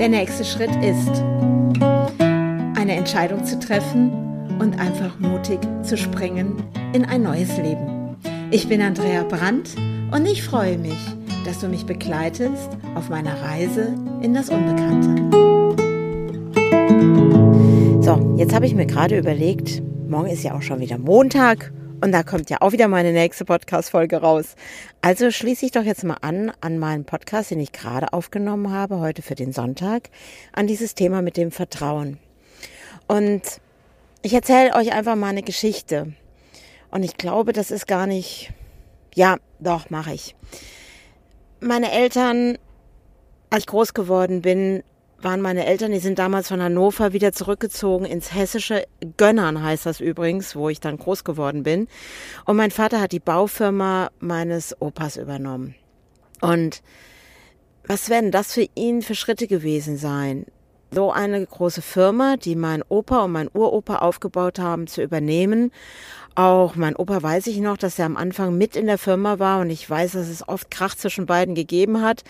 Der nächste Schritt ist, eine Entscheidung zu treffen und einfach mutig zu springen in ein neues Leben. Ich bin Andrea Brandt und ich freue mich, dass du mich begleitest auf meiner Reise in das Unbekannte. So, jetzt habe ich mir gerade überlegt, morgen ist ja auch schon wieder Montag und da kommt ja auch wieder meine nächste Podcast-Folge raus. Also schließe ich doch jetzt mal an, an meinen Podcast, den ich gerade aufgenommen habe, heute für den Sonntag, an dieses Thema mit dem Vertrauen. Und ich erzähle euch einfach mal eine Geschichte. Und ich glaube, das ist gar nicht, ja, doch, mache ich. Meine Eltern, als ich groß geworden bin, waren meine Eltern, die sind damals von Hannover wieder zurückgezogen ins hessische Gönnern heißt das übrigens, wo ich dann groß geworden bin. Und mein Vater hat die Baufirma meines Opas übernommen. Und was werden das für ihn für Schritte gewesen sein? So eine große Firma, die mein Opa und mein Uropa aufgebaut haben, zu übernehmen. Auch mein Opa weiß ich noch, dass er am Anfang mit in der Firma war und ich weiß, dass es oft Krach zwischen beiden gegeben hat.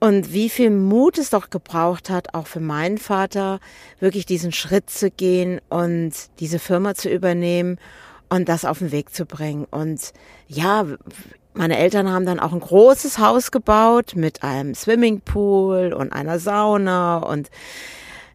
Und wie viel Mut es doch gebraucht hat, auch für meinen Vater, wirklich diesen Schritt zu gehen und diese Firma zu übernehmen und das auf den Weg zu bringen. Und ja, meine Eltern haben dann auch ein großes Haus gebaut mit einem Swimmingpool und einer Sauna und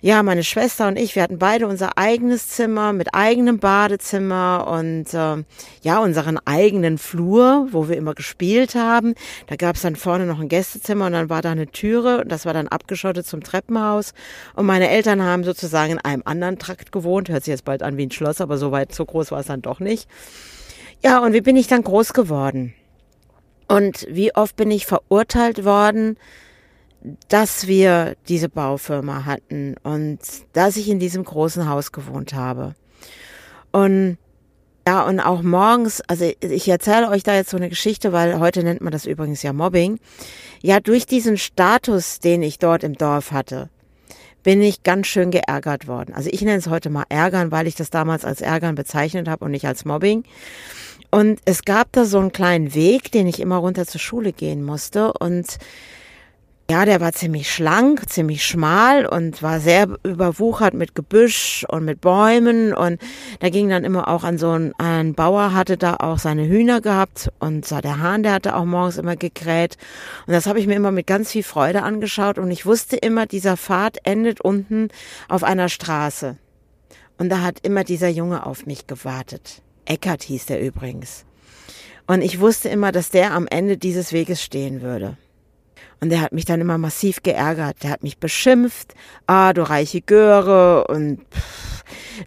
ja, meine Schwester und ich, wir hatten beide unser eigenes Zimmer mit eigenem Badezimmer und äh, ja, unseren eigenen Flur, wo wir immer gespielt haben. Da gab es dann vorne noch ein Gästezimmer und dann war da eine Türe und das war dann abgeschottet zum Treppenhaus. Und meine Eltern haben sozusagen in einem anderen Trakt gewohnt. Hört sich jetzt bald an wie ein Schloss, aber so weit, so groß war es dann doch nicht. Ja, und wie bin ich dann groß geworden? Und wie oft bin ich verurteilt worden, dass wir diese Baufirma hatten und dass ich in diesem großen Haus gewohnt habe. Und ja, und auch morgens, also ich erzähle euch da jetzt so eine Geschichte, weil heute nennt man das übrigens ja Mobbing. Ja, durch diesen Status, den ich dort im Dorf hatte, bin ich ganz schön geärgert worden. Also ich nenne es heute mal Ärgern, weil ich das damals als Ärgern bezeichnet habe und nicht als Mobbing. Und es gab da so einen kleinen Weg, den ich immer runter zur Schule gehen musste und ja, der war ziemlich schlank, ziemlich schmal und war sehr überwuchert mit Gebüsch und mit Bäumen. Und da ging dann immer auch an so einen, ein Bauer hatte da auch seine Hühner gehabt und so der Hahn, der hatte auch morgens immer gekräht. Und das habe ich mir immer mit ganz viel Freude angeschaut. Und ich wusste immer, dieser Pfad endet unten auf einer Straße. Und da hat immer dieser Junge auf mich gewartet. Eckert hieß der übrigens. Und ich wusste immer, dass der am Ende dieses Weges stehen würde. Und der hat mich dann immer massiv geärgert. Der hat mich beschimpft. Ah, du reiche Göre und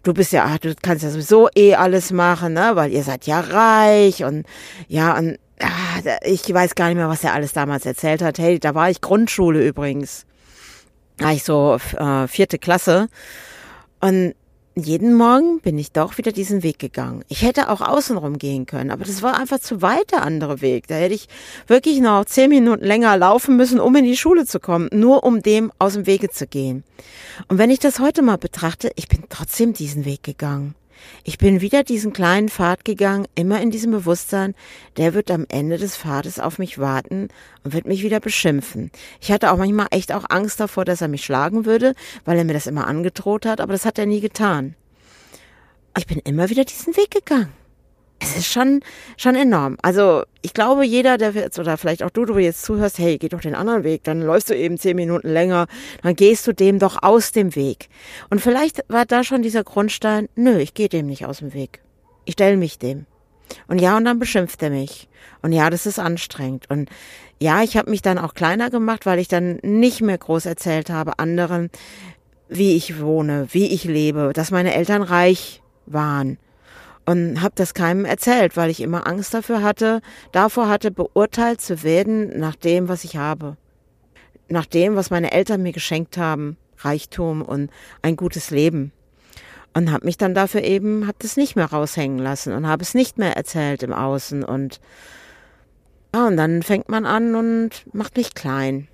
du bist ja, ach, du kannst ja sowieso eh alles machen, ne, weil ihr seid ja reich und ja, und ah, ich weiß gar nicht mehr, was er alles damals erzählt hat. Hey, da war ich Grundschule übrigens. Da war ich so äh, vierte Klasse. Und jeden Morgen bin ich doch wieder diesen Weg gegangen. Ich hätte auch außenrum gehen können, aber das war einfach zu weit der andere Weg. Da hätte ich wirklich noch zehn Minuten länger laufen müssen, um in die Schule zu kommen, nur um dem aus dem Wege zu gehen. Und wenn ich das heute mal betrachte, ich bin trotzdem diesen Weg gegangen. Ich bin wieder diesen kleinen Pfad gegangen, immer in diesem Bewusstsein, der wird am Ende des Pfades auf mich warten und wird mich wieder beschimpfen. Ich hatte auch manchmal echt auch Angst davor, dass er mich schlagen würde, weil er mir das immer angedroht hat, aber das hat er nie getan. Ich bin immer wieder diesen Weg gegangen es ist schon, schon enorm. Also ich glaube, jeder, der jetzt, oder vielleicht auch du, du jetzt zuhörst, hey, geh doch den anderen Weg, dann läufst du eben zehn Minuten länger, dann gehst du dem doch aus dem Weg. Und vielleicht war da schon dieser Grundstein, nö, ich gehe dem nicht aus dem Weg. Ich stelle mich dem. Und ja, und dann beschimpft er mich. Und ja, das ist anstrengend. Und ja, ich habe mich dann auch kleiner gemacht, weil ich dann nicht mehr groß erzählt habe anderen, wie ich wohne, wie ich lebe, dass meine Eltern reich waren und habe das keinem erzählt, weil ich immer Angst dafür hatte, davor hatte, beurteilt zu werden nach dem, was ich habe. Nach dem, was meine Eltern mir geschenkt haben, Reichtum und ein gutes Leben. Und habe mich dann dafür eben, habe das nicht mehr raushängen lassen und habe es nicht mehr erzählt im Außen. Und, ja, und dann fängt man an und macht mich klein.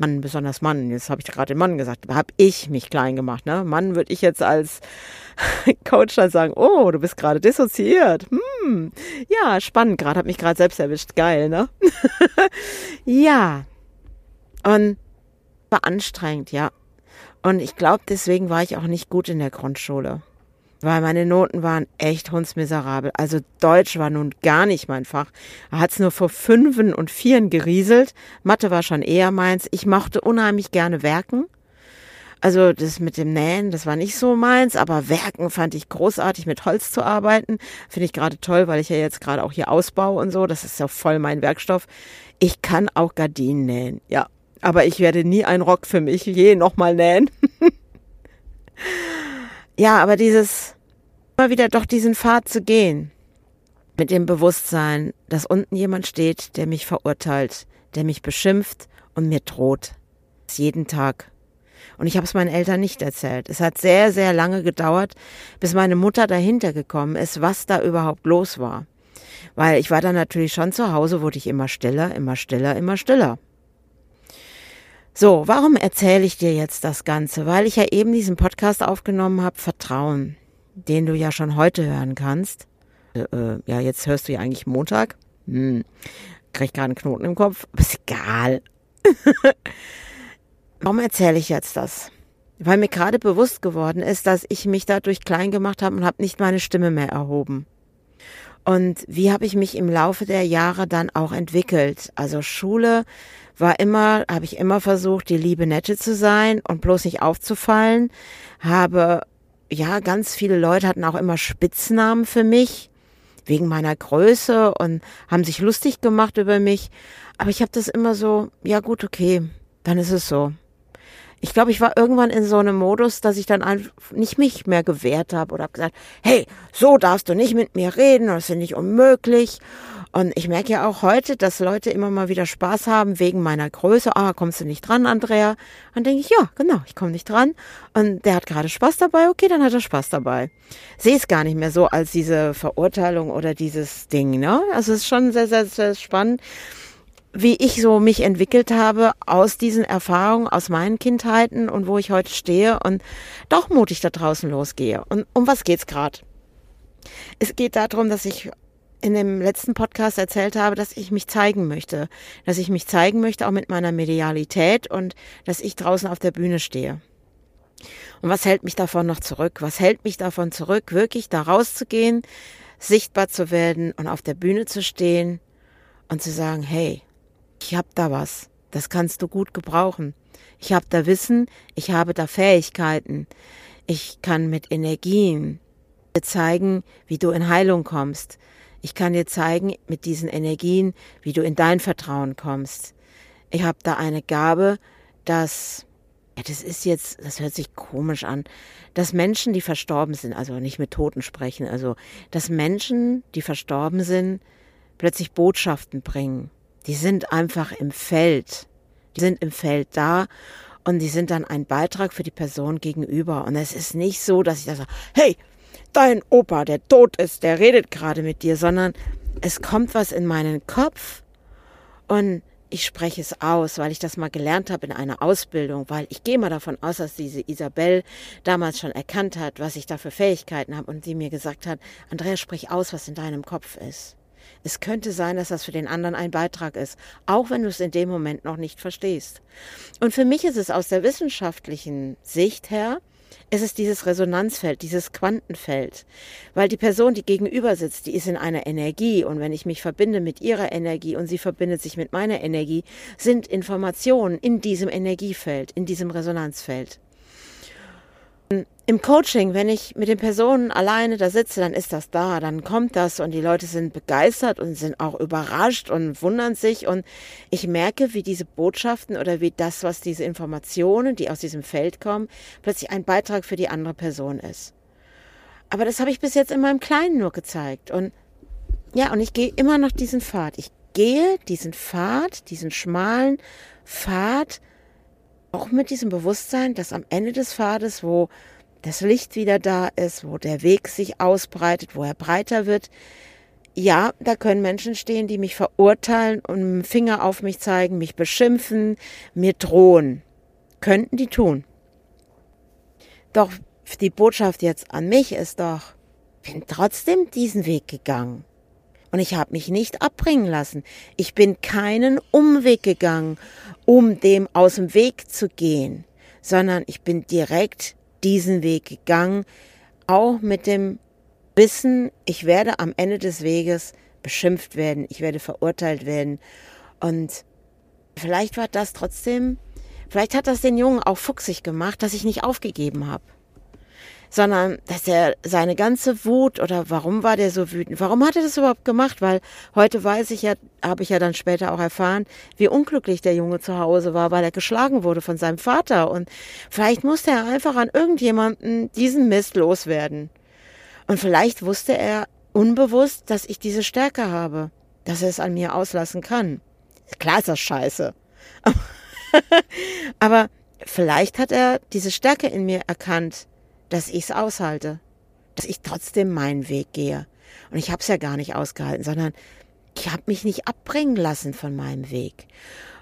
Mann, besonders Mann, jetzt habe ich gerade den Mann gesagt, habe ich mich klein gemacht. Ne? Mann würde ich jetzt als Coach dann sagen, oh, du bist gerade dissoziiert. Hm, ja, spannend, gerade hat mich gerade selbst erwischt. Geil, ne? ja. Und War anstrengend, ja. Und ich glaube, deswegen war ich auch nicht gut in der Grundschule. Weil meine Noten waren echt hundsmiserabel. Also Deutsch war nun gar nicht mein Fach. Er hat's nur vor Fünfen und Vieren gerieselt. Mathe war schon eher meins. Ich mochte unheimlich gerne werken. Also das mit dem Nähen, das war nicht so meins, aber Werken fand ich großartig, mit Holz zu arbeiten. Finde ich gerade toll, weil ich ja jetzt gerade auch hier ausbaue und so. Das ist ja voll mein Werkstoff. Ich kann auch Gardinen nähen, ja. Aber ich werde nie einen Rock für mich je nochmal nähen. ja, aber dieses, immer wieder doch diesen Pfad zu gehen. Mit dem Bewusstsein, dass unten jemand steht, der mich verurteilt, der mich beschimpft und mir droht. Jeden Tag. Und ich habe es meinen Eltern nicht erzählt. Es hat sehr, sehr lange gedauert, bis meine Mutter dahinter gekommen ist, was da überhaupt los war. Weil ich war dann natürlich schon zu Hause, wurde ich immer stiller, immer stiller, immer stiller. So, warum erzähle ich dir jetzt das Ganze? Weil ich ja eben diesen Podcast aufgenommen habe, Vertrauen, den du ja schon heute hören kannst. Äh, äh ja, jetzt hörst du ja eigentlich Montag. Hm, krieg gerade einen Knoten im Kopf, aber ist egal. Warum erzähle ich jetzt das? Weil mir gerade bewusst geworden ist, dass ich mich dadurch klein gemacht habe und habe nicht meine Stimme mehr erhoben. Und wie habe ich mich im Laufe der Jahre dann auch entwickelt? Also Schule war immer, habe ich immer versucht, die liebe Nette zu sein und bloß nicht aufzufallen. Habe, ja, ganz viele Leute hatten auch immer Spitznamen für mich wegen meiner Größe und haben sich lustig gemacht über mich. Aber ich habe das immer so, ja gut, okay, dann ist es so ich glaube, ich war irgendwann in so einem Modus, dass ich dann nicht mich mehr gewehrt habe oder habe gesagt, hey, so darfst du nicht mit mir reden, das ist nicht unmöglich. Und ich merke ja auch heute, dass Leute immer mal wieder Spaß haben wegen meiner Größe. Ah, kommst du nicht dran, Andrea? Dann denke ich, ja, genau, ich komme nicht dran. Und der hat gerade Spaß dabei, okay, dann hat er Spaß dabei. Sehe es gar nicht mehr so als diese Verurteilung oder dieses Ding, ne? Also es ist schon sehr, sehr, sehr spannend wie ich so mich entwickelt habe aus diesen Erfahrungen, aus meinen Kindheiten und wo ich heute stehe und doch mutig da draußen losgehe. Und um was geht's gerade? Es geht darum, dass ich in dem letzten Podcast erzählt habe, dass ich mich zeigen möchte, dass ich mich zeigen möchte auch mit meiner Medialität und dass ich draußen auf der Bühne stehe. Und was hält mich davon noch zurück? Was hält mich davon zurück, wirklich da rauszugehen, sichtbar zu werden und auf der Bühne zu stehen und zu sagen, hey, ich habe da was, das kannst du gut gebrauchen. Ich habe da Wissen, ich habe da Fähigkeiten. Ich kann mit Energien dir zeigen, wie du in Heilung kommst. Ich kann dir zeigen mit diesen Energien, wie du in dein Vertrauen kommst. Ich habe da eine Gabe, dass ja, das ist jetzt, das hört sich komisch an, dass Menschen, die verstorben sind, also nicht mit Toten sprechen, also dass Menschen, die verstorben sind, plötzlich Botschaften bringen die sind einfach im Feld. Die sind im Feld da und die sind dann ein Beitrag für die Person gegenüber. Und es ist nicht so, dass ich da sage, hey, dein Opa, der tot ist, der redet gerade mit dir, sondern es kommt was in meinen Kopf und ich spreche es aus, weil ich das mal gelernt habe in einer Ausbildung, weil ich gehe mal davon aus, dass diese Isabel damals schon erkannt hat, was ich da für Fähigkeiten habe und sie mir gesagt hat, Andrea, sprich aus, was in deinem Kopf ist. Es könnte sein, dass das für den anderen ein Beitrag ist, auch wenn du es in dem Moment noch nicht verstehst. Und für mich ist es aus der wissenschaftlichen Sicht her, es ist dieses Resonanzfeld, dieses Quantenfeld. Weil die Person, die gegenüber sitzt, die ist in einer Energie. Und wenn ich mich verbinde mit ihrer Energie und sie verbindet sich mit meiner Energie, sind Informationen in diesem Energiefeld, in diesem Resonanzfeld. Im Coaching, wenn ich mit den Personen alleine da sitze, dann ist das da, dann kommt das und die Leute sind begeistert und sind auch überrascht und wundern sich und ich merke, wie diese Botschaften oder wie das, was diese Informationen, die aus diesem Feld kommen, plötzlich ein Beitrag für die andere Person ist. Aber das habe ich bis jetzt in meinem Kleinen nur gezeigt und ja, und ich gehe immer noch diesen Pfad. Ich gehe diesen Pfad, diesen schmalen Pfad, auch mit diesem Bewusstsein, dass am Ende des Pfades, wo das Licht wieder da ist, wo der Weg sich ausbreitet, wo er breiter wird, ja, da können Menschen stehen, die mich verurteilen und dem Finger auf mich zeigen, mich beschimpfen, mir drohen. Könnten die tun. Doch die Botschaft jetzt an mich ist doch, bin trotzdem diesen Weg gegangen. Und ich habe mich nicht abbringen lassen. Ich bin keinen Umweg gegangen, um dem aus dem Weg zu gehen, sondern ich bin direkt diesen Weg gegangen, auch mit dem Wissen, ich werde am Ende des Weges beschimpft werden, ich werde verurteilt werden. Und vielleicht war das trotzdem, vielleicht hat das den Jungen auch fuchsig gemacht, dass ich nicht aufgegeben habe sondern dass er seine ganze Wut oder warum war der so wütend? Warum hat er das überhaupt gemacht? Weil heute weiß ich ja, habe ich ja dann später auch erfahren, wie unglücklich der Junge zu Hause war, weil er geschlagen wurde von seinem Vater und vielleicht musste er einfach an irgendjemanden diesen Mist loswerden. Und vielleicht wusste er unbewusst, dass ich diese Stärke habe, dass er es an mir auslassen kann. Klar ist das scheiße. Aber vielleicht hat er diese Stärke in mir erkannt, dass ich es aushalte, dass ich trotzdem meinen Weg gehe. Und ich habe es ja gar nicht ausgehalten, sondern ich habe mich nicht abbringen lassen von meinem Weg.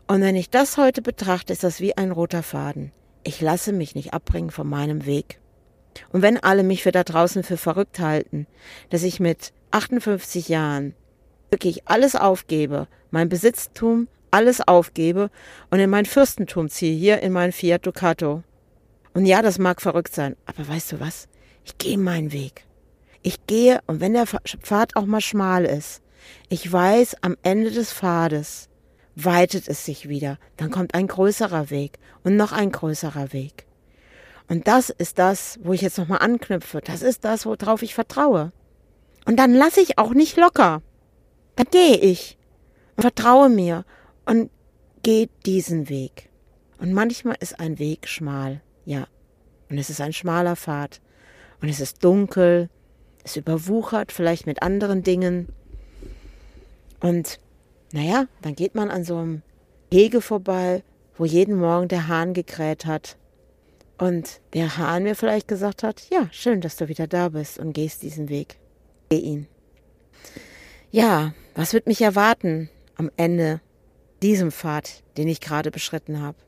Und wenn ich das heute betrachte, ist das wie ein roter Faden. Ich lasse mich nicht abbringen von meinem Weg. Und wenn alle mich für da draußen für verrückt halten, dass ich mit 58 Jahren wirklich alles aufgebe, mein Besitztum alles aufgebe und in mein Fürstentum ziehe, hier in mein Fiat Ducato, und ja, das mag verrückt sein, aber weißt du was? Ich gehe meinen Weg. Ich gehe, und wenn der Pfad auch mal schmal ist, ich weiß, am Ende des Pfades weitet es sich wieder. Dann kommt ein größerer Weg und noch ein größerer Weg. Und das ist das, wo ich jetzt nochmal anknüpfe. Das ist das, worauf ich vertraue. Und dann lasse ich auch nicht locker. Dann gehe ich und vertraue mir und gehe diesen Weg. Und manchmal ist ein Weg schmal. Ja. Und es ist ein schmaler Pfad. Und es ist dunkel. Es überwuchert vielleicht mit anderen Dingen. Und naja, dann geht man an so einem Hege vorbei, wo jeden Morgen der Hahn gekräht hat. Und der Hahn mir vielleicht gesagt hat, ja, schön, dass du wieder da bist und gehst diesen Weg. Geh ihn. Ja, was wird mich erwarten am Ende diesem Pfad, den ich gerade beschritten habe?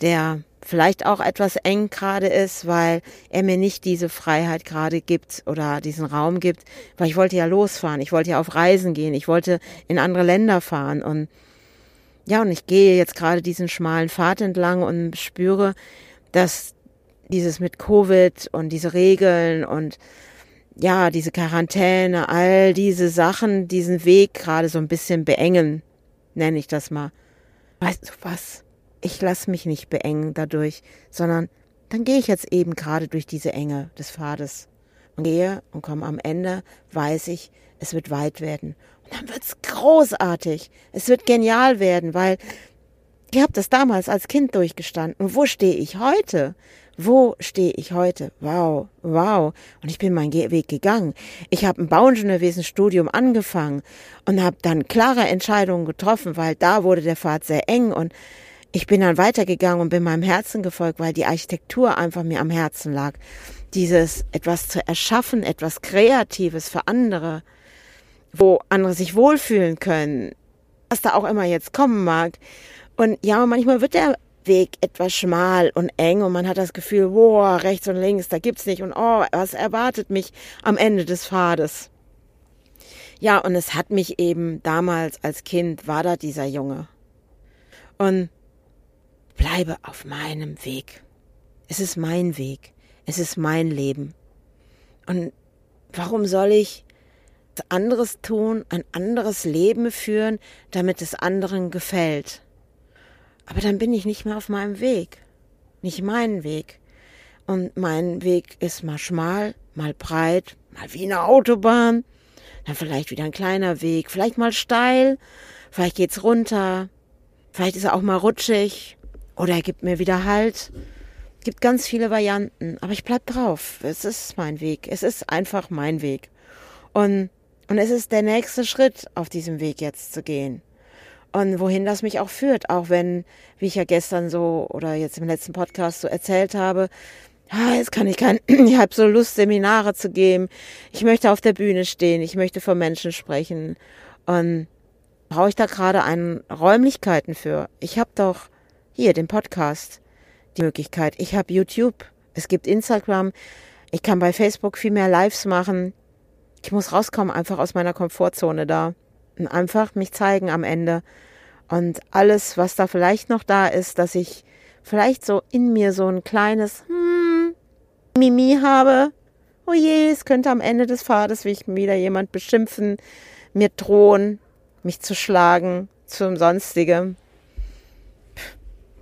Der vielleicht auch etwas eng gerade ist, weil er mir nicht diese Freiheit gerade gibt oder diesen Raum gibt, weil ich wollte ja losfahren, ich wollte ja auf Reisen gehen, ich wollte in andere Länder fahren und ja, und ich gehe jetzt gerade diesen schmalen Pfad entlang und spüre, dass dieses mit Covid und diese Regeln und ja, diese Quarantäne, all diese Sachen, diesen Weg gerade so ein bisschen beengen, nenne ich das mal. Weißt du was? Ich lasse mich nicht beengen dadurch, sondern dann gehe ich jetzt eben gerade durch diese Enge des Pfades und gehe und komme am Ende, weiß ich, es wird weit werden. Und dann wird's großartig. Es wird genial werden, weil ich habe das damals als Kind durchgestanden. Und wo stehe ich heute? Wo stehe ich heute? Wow, wow. Und ich bin meinen Weg gegangen. Ich habe ein Bauingenieurwesenstudium angefangen und habe dann klare Entscheidungen getroffen, weil da wurde der Pfad sehr eng und ich bin dann weitergegangen und bin meinem Herzen gefolgt, weil die Architektur einfach mir am Herzen lag. Dieses etwas zu erschaffen, etwas Kreatives für andere, wo andere sich wohlfühlen können, was da auch immer jetzt kommen mag. Und ja, manchmal wird der Weg etwas schmal und eng und man hat das Gefühl, boah, rechts und links, da gibt's nicht und oh, was erwartet mich am Ende des Pfades? Ja, und es hat mich eben damals als Kind war da dieser Junge. Und bleibe auf meinem Weg. Es ist mein Weg. Es ist mein Leben. Und warum soll ich anderes tun, ein anderes Leben führen, damit es anderen gefällt? Aber dann bin ich nicht mehr auf meinem Weg. Nicht meinen Weg. Und mein Weg ist mal schmal, mal breit, mal wie eine Autobahn. Dann vielleicht wieder ein kleiner Weg, vielleicht mal steil, vielleicht geht's runter, vielleicht ist er auch mal rutschig, oder er gibt mir wieder Halt. Gibt ganz viele Varianten, aber ich bleib drauf. Es ist mein Weg. Es ist einfach mein Weg. Und, und es ist der nächste Schritt auf diesem Weg jetzt zu gehen. Und wohin das mich auch führt, auch wenn, wie ich ja gestern so oder jetzt im letzten Podcast so erzählt habe, ah, jetzt kann ich kein, ich habe so Lust, Seminare zu geben. Ich möchte auf der Bühne stehen, ich möchte vor Menschen sprechen. Und brauche ich da gerade einen Räumlichkeiten für? Ich habe doch hier den Podcast, die Möglichkeit. Ich habe YouTube, es gibt Instagram, ich kann bei Facebook viel mehr Lives machen. Ich muss rauskommen, einfach aus meiner Komfortzone da. Und einfach mich zeigen am Ende. Und alles, was da vielleicht noch da ist, dass ich vielleicht so in mir so ein kleines hm, Mimi habe. Oh je, es könnte am Ende des Pfades mich wieder jemand beschimpfen, mir drohen, mich zu schlagen, zum Sonstigem.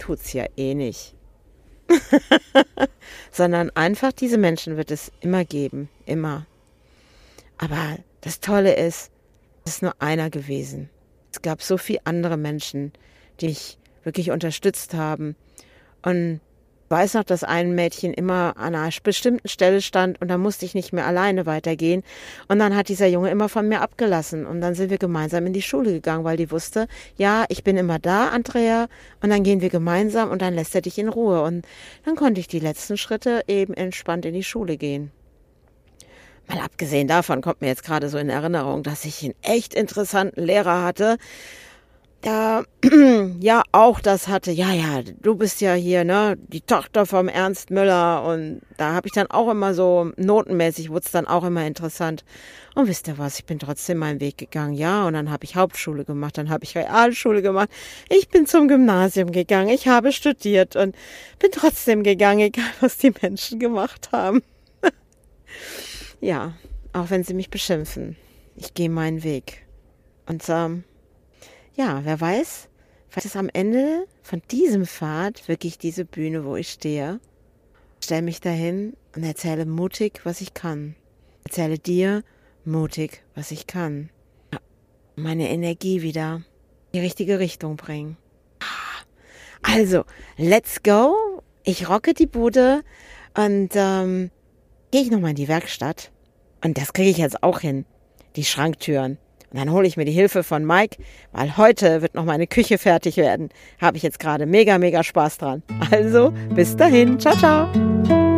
Tut's ja eh nicht. Sondern einfach diese Menschen wird es immer geben, immer. Aber das Tolle ist, es ist nur einer gewesen. Es gab so viele andere Menschen, die mich wirklich unterstützt haben. Und weiß noch, dass ein Mädchen immer an einer bestimmten Stelle stand und da musste ich nicht mehr alleine weitergehen. Und dann hat dieser Junge immer von mir abgelassen und dann sind wir gemeinsam in die Schule gegangen, weil die wusste, ja, ich bin immer da, Andrea, und dann gehen wir gemeinsam und dann lässt er dich in Ruhe. Und dann konnte ich die letzten Schritte eben entspannt in die Schule gehen. Mal abgesehen davon kommt mir jetzt gerade so in Erinnerung, dass ich einen echt interessanten Lehrer hatte, da ja auch das hatte, ja, ja, du bist ja hier, ne, die Tochter vom Ernst Müller und da habe ich dann auch immer so notenmäßig wurde es dann auch immer interessant. Und wisst ihr was, ich bin trotzdem meinen Weg gegangen, ja, und dann habe ich Hauptschule gemacht, dann habe ich Realschule gemacht, ich bin zum Gymnasium gegangen, ich habe studiert und bin trotzdem gegangen, egal was die Menschen gemacht haben. ja, auch wenn sie mich beschimpfen. Ich gehe meinen Weg. Und ähm, ja, wer weiß, vielleicht ist am Ende von diesem Pfad wirklich diese Bühne, wo ich stehe. Stell mich dahin und erzähle mutig, was ich kann. Erzähle dir mutig, was ich kann. Meine Energie wieder in die richtige Richtung bringen. Also, let's go. Ich rocke die Bude und ähm, gehe ich nochmal in die Werkstatt. Und das kriege ich jetzt auch hin. Die Schranktüren. Und dann hole ich mir die Hilfe von Mike, weil heute wird noch meine Küche fertig werden. Habe ich jetzt gerade mega, mega Spaß dran. Also, bis dahin. Ciao, ciao.